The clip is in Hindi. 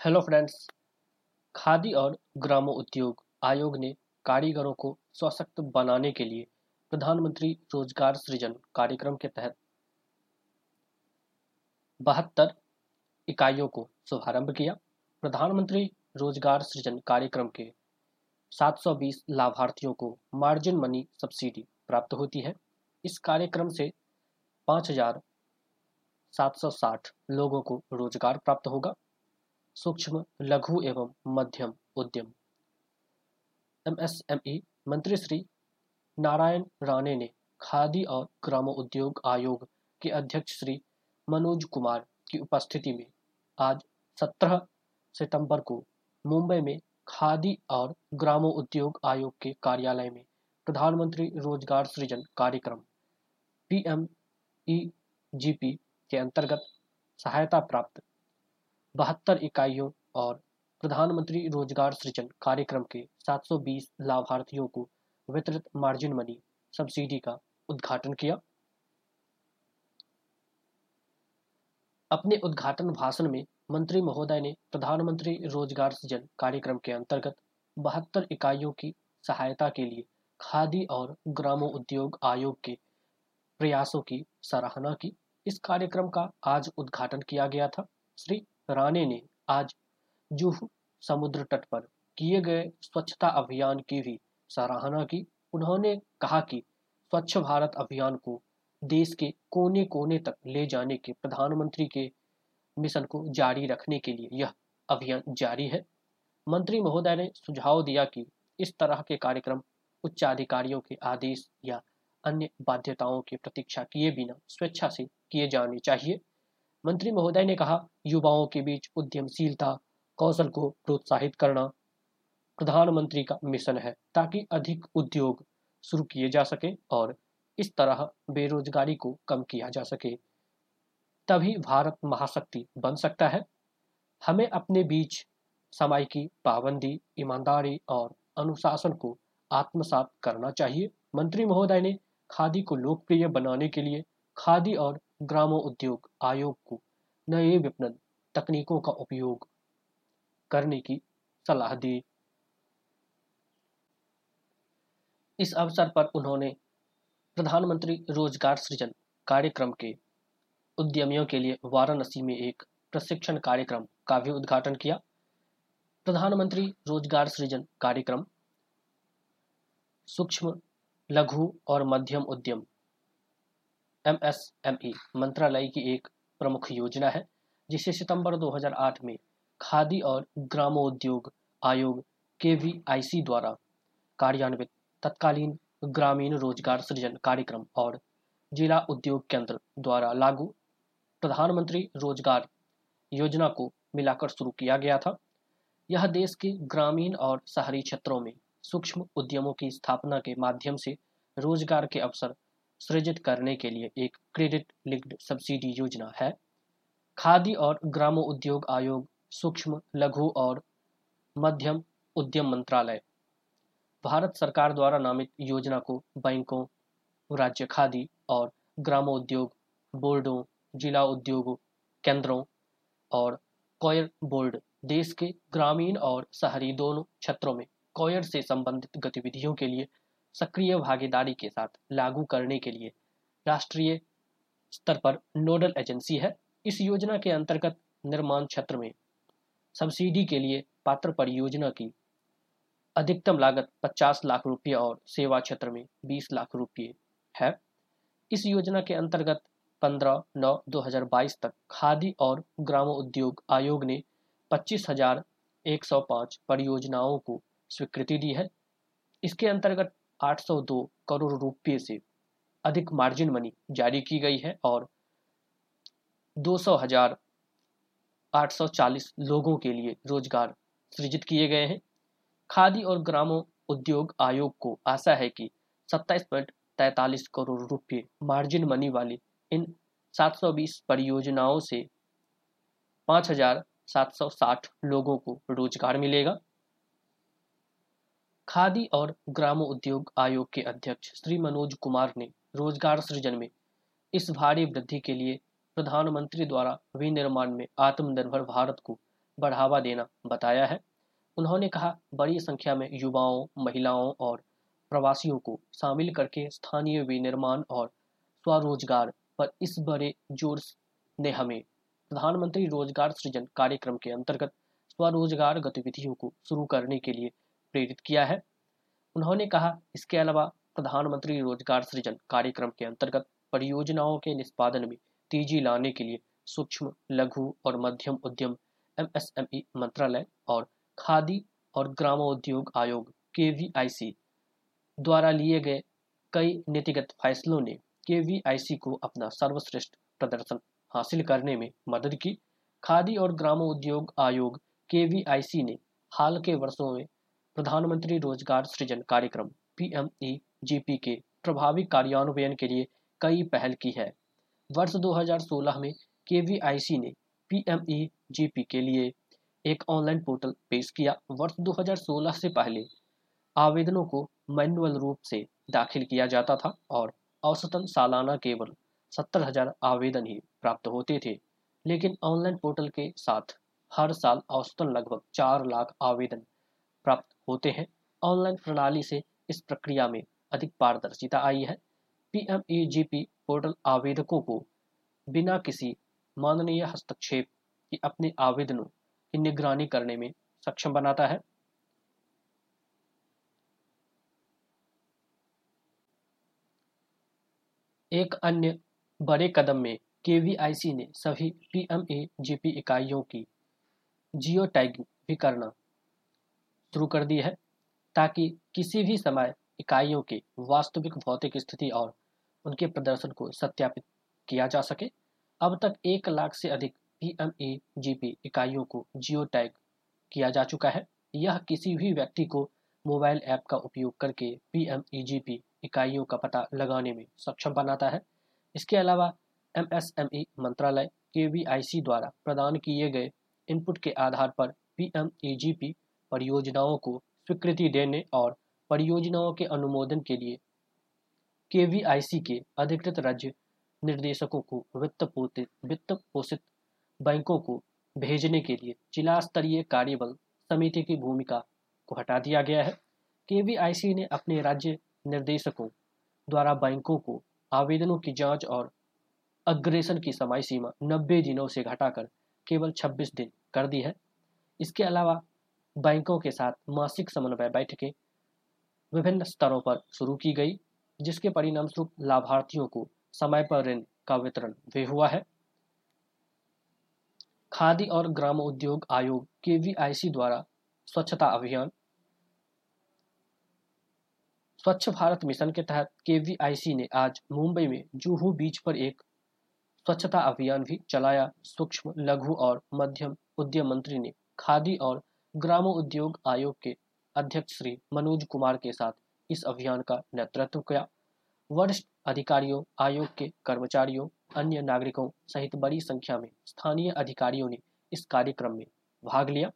हेलो फ्रेंड्स खादी और ग्रामो उद्योग आयोग ने कारीगरों को सशक्त बनाने के लिए प्रधानमंत्री रोज़गार सृजन कार्यक्रम के तहत बहत्तर इकाइयों को शुभारंभ किया। प्रधानमंत्री रोज़गार सृजन कार्यक्रम के 720 लाभार्थियों को मार्जिन मनी सब्सिडी प्राप्त होती है। इस कार्यक्रम से 5,760 लोगों को रोज़गार प्राप्त होगा। सूक्ष्म, लघु एवं मध्यम उद्यम। एमएसएमई मंत्री श्री नारायण राणे ने खादी और ग्रामो उद्योग आयोग के अध्यक्ष श्री मनोज कुमार की उपस्थिति में आज 17 सितंबर को मुंबई में खादी और ग्रामो उद्योग आयोग के कार्यालय में प्रधानमंत्री रोज़गार सृजन कार्यक्रम, पीएमईजीपी के अंतर्गत सहायता प्राप्त बहत्तर इकाइयों और प्रधानमंत्री रोज़गार सृजन कार्यक्रम के 720 लाभार्थियों को वितरित मार्जिन मनी सब्सिडी का उद्घाटन किया। अपने उद्घाटन भाषण में मंत्री महोदय ने प्रधानमंत्री रोज़गार सृजन कार्यक्रम के अंतर्गत बहत्तर इकाइयों की सहायता के लिए खादी और ग्रामो उद्योग आयोग के प्रयासों की सराहना की। इस कार्यक्रम का आज उद्घाटन किया गया था। श्री राणे ने आज जूहू समुद्र तट पर किए गए स्वच्छता अभियान की भी सराहना की। उन्होंने कहा कि स्वच्छ भारत अभियान को देश के कोने कोने तक ले जाने के प्रधानमंत्री के मिशन को जारी रखने के लिए यह अभियान जारी है। मंत्री महोदय ने सुझाव दिया कि इस तरह के कार्यक्रम उच्चाधिकारियों के आदेश या अन्य बाध्यताओं की प्रतीक्षा किए बिना स्वेच्छा से किए जाने चाहिए। मंत्री महोदय ने कहा, युवाओं के बीच उद्यमशीलता, कौशल को प्रोत्साहित करना प्रधानमंत्री का मिशन है, ताकि अधिक उद्योग शुरू किए जा सके और इस तरह बेरोजगारी को कम किया जा सके। तभी भारत महाशक्ति बन सकता है। हमें अपने बीच समय की पाबंदी, ईमानदारी और अनुशासन को आत्मसात करना चाहिए। मंत्री महोदय ने खादी को लोकप्रिय बनाने के लिए खादी और ग्रामो उद्योग आयोग को नए विपणन तकनीकों का उपयोग करने की सलाह दी। इस अवसर पर उन्होंने प्रधानमंत्री रोज़गार सृजन कार्यक्रम के उद्यमियों के लिए वाराणसी में एक प्रशिक्षण कार्यक्रम का भी उद्घाटन किया। प्रधानमंत्री रोज़गार सृजन कार्यक्रम सूक्ष्म, लघु और मध्यम उद्यम एमएसएमई मंत्रालय की एक प्रमुख योजना है, जिसे सितंबर 2008 में खादी और ग्रामोद्योग आयोग केवीआईसी द्वारा कार्यान्वित तत्कालीन ग्रामीण रोज़गार सृजन कार्यक्रम और जिला उद्योग केंद्र द्वारा लागू प्रधानमंत्री रोज़गार योजना को मिलाकर शुरू किया गया था। यह देश के ग्रामीण और शहरी क्षेत्रों में सूक्ष्म उद्यमों की स्थापना के माध्यम से रोज़गार के अवसर सृजित करने के लिए एक क्रेडिट लिंक्ड सब्सिडी योजना है। खादी और ग्रामो उद्योग आयोग, सूक्ष्म, लघु और मध्यम उद्यम मंत्रालय। भारत सरकार द्वारा नामित योजना को बैंकों, राज्य खादी और ग्रामोद्योग बोर्डों, जिला उद्योग केंद्रों और कॉयर बोर्ड, देश के ग्रामीण और शहरी दोनों क्षेत्रों में कॉयर से संबंधित गतिविधियों के लिए सक्रिय भागीदारी के साथ लागू करने के लिए राष्ट्रीय स्तर पर नोडल एजेंसी है। इस योजना के अंतर्गत निर्माण क्षेत्र में सब्सिडी के लिए पात्र परियोजना की अधिकतम लागत 50 लाख रुपये और सेवा क्षेत्र में 20 लाख रुपये है। इस योजना के अंतर्गत 15 नौ 2022 तक खादी और ग्रामो उद्योग आयोग ने पच्चीस हज़ार एक सौ पाँच परियोजनाओं को स्वीकृति दी है। इसके अंतर्गत 802 करोड़ रुपये से अधिक मार्जिन मनी जारी की गई है और दो सौ हज़ार 840 लोगों के लिए रोज़गार सृजित किए गए हैं। खादी और ग्रामो उद्योग आयोग को आशा है कि सत्ताईस पॉइंट तैतालीस करोड़ रुपये मार्जिन मनी वाली इन 720 परियोजनाओं से 5,760 लोगों को रोज़गार मिलेगा। खादी और ग्रामो उद्योग आयोग के अध्यक्ष श्री मनोज कुमार ने रोज़गार सृजन में इस भारी वृद्धि के लिए प्रधानमंत्री द्वारा विनिर्माण में आत्मनिर्भर भारत को बढ़ावा देना बताया है। उन्होंने कहा, बड़ी संख्या में युवाओं, महिलाओं और प्रवासियों को शामिल करके स्थानीय विनिर्माण और स्वरोजगार पर इस बड़े ज़ोर ने हमें प्रधानमंत्री रोज़गार सृजन कार्यक्रम के अंतर्गत स्वरोजगार गतिविधियों को शुरू करने के लिए प्रेरित किया है। उन्होंने कहा, इसके अलावा प्रधानमंत्री रोज़गार सृजन कार्यक्रम के अंतर्गत परियोजनाओं के निष्पादन में तेज़ी लाने के लिए सूक्ष्म, लघु और मध्यम उद्यम, एमएसएमई मंत्रालय और खादी और ग्रामोद्योग आयोग के द्वारा लिए गए कई नीतिगत फैसलों ने के को अपना सर्वश्रेष्ठ प्रदर्शन हासिल करने में मदद की। खादी और ग्रामोद्योग आयोग के ने हाल के वर्षों में प्रधानमंत्री रोज़गार सृजन कार्यक्रम पीएमईजीपी के प्रभावी कार्यान्वयन के लिए कई पहल की है। वर्ष 2016 में केवीआईसी ने पीएमईजीपी के लिए एक ऑनलाइन पोर्टल पेश किया। वर्ष 2016 से पहले आवेदनों को मैनुअल रूप से दाखिल किया जाता था और औसतन सालाना केवल सत्तर हज़ार आवेदन ही प्राप्त होते थे। लेकिन ऑनलाइन पोर्टल के साथ हर साल औसतन लगभग चार लाख आवेदन प्राप्त होते हैं। ऑनलाइन प्रणाली से इस प्रक्रिया में अधिक पारदर्शिता आई है। पीएमईजीपी पोर्टल आवेदकों को बिना किसी माननीय हस्तक्षेप के अपने आवेदनों की निगरानी करने में सक्षम बनाता है। एक अन्य बड़े कदम में केवीआईसी ने सभी पीएमएजीपी इकाइयों की जियो टैगिंग भी करना शुरू कर दी है ताकि किसी भी समय इकाइयों के वास्तविक भौतिक स्थिति और उनके प्रदर्शन को सत्यापित किया जा सके। अब तक एक लाख से अधिक पीएमएजीपी इकाइयों को जियो टैग किया जा चुका है। यह किसी भी व्यक्ति को मोबाइल ऐप का उपयोग करके पी इकाइयों का पता लगाने में सक्षम बनाता है। इसके अलावा एमएसएमई मंत्रालय के द्वारा प्रदान किए गए इनपुट के आधार पर पीएमईजीपी परियोजनाओं को स्वीकृति देने और परियोजनाओं के अनुमोदन के लिए के के अधिकृत राज्य निर्देशकों को वित्त पोषित वित्त पोषित बैंकों को भेजने के लिए जिला स्तरीय कार्यबल समिति की भूमिका को हटा दिया गया है। के ने अपने राज्य निर्देशकों द्वारा बैंकों को आवेदनों की जाँच और अग्रेसन की समय सीमा 90 दिनों से घटाकर केवल 26 दिन कर दी है। इसके अलावा बैंकों के साथ मासिक समन्वय बैठकें विभिन्न स्तरों पर शुरू की गई, जिसके परिणाम स्वरूप लाभार्थियों को समय पर ऋण का वितरण भी हुआ है। खादी और ग्राम उद्योग आयोग केवीआईसी द्वारा स्वच्छता अभियान, स्वच्छ भारत मिशन के तहत के ने आज मुंबई में जूहू बीच पर एक स्वच्छता अभियान भी चलाया। सूक्ष्म, लघु और मध्यम उद्यम मंत्री ने खादी और ग्रामो उद्योग आयोग के अध्यक्ष श्री मनोज कुमार के साथ इस अभियान का नेतृत्व किया। वरिष्ठ अधिकारियों, आयोग के कर्मचारियों, अन्य नागरिकों सहित बड़ी संख्या में स्थानीय अधिकारियों ने इस कार्यक्रम में भाग लिया।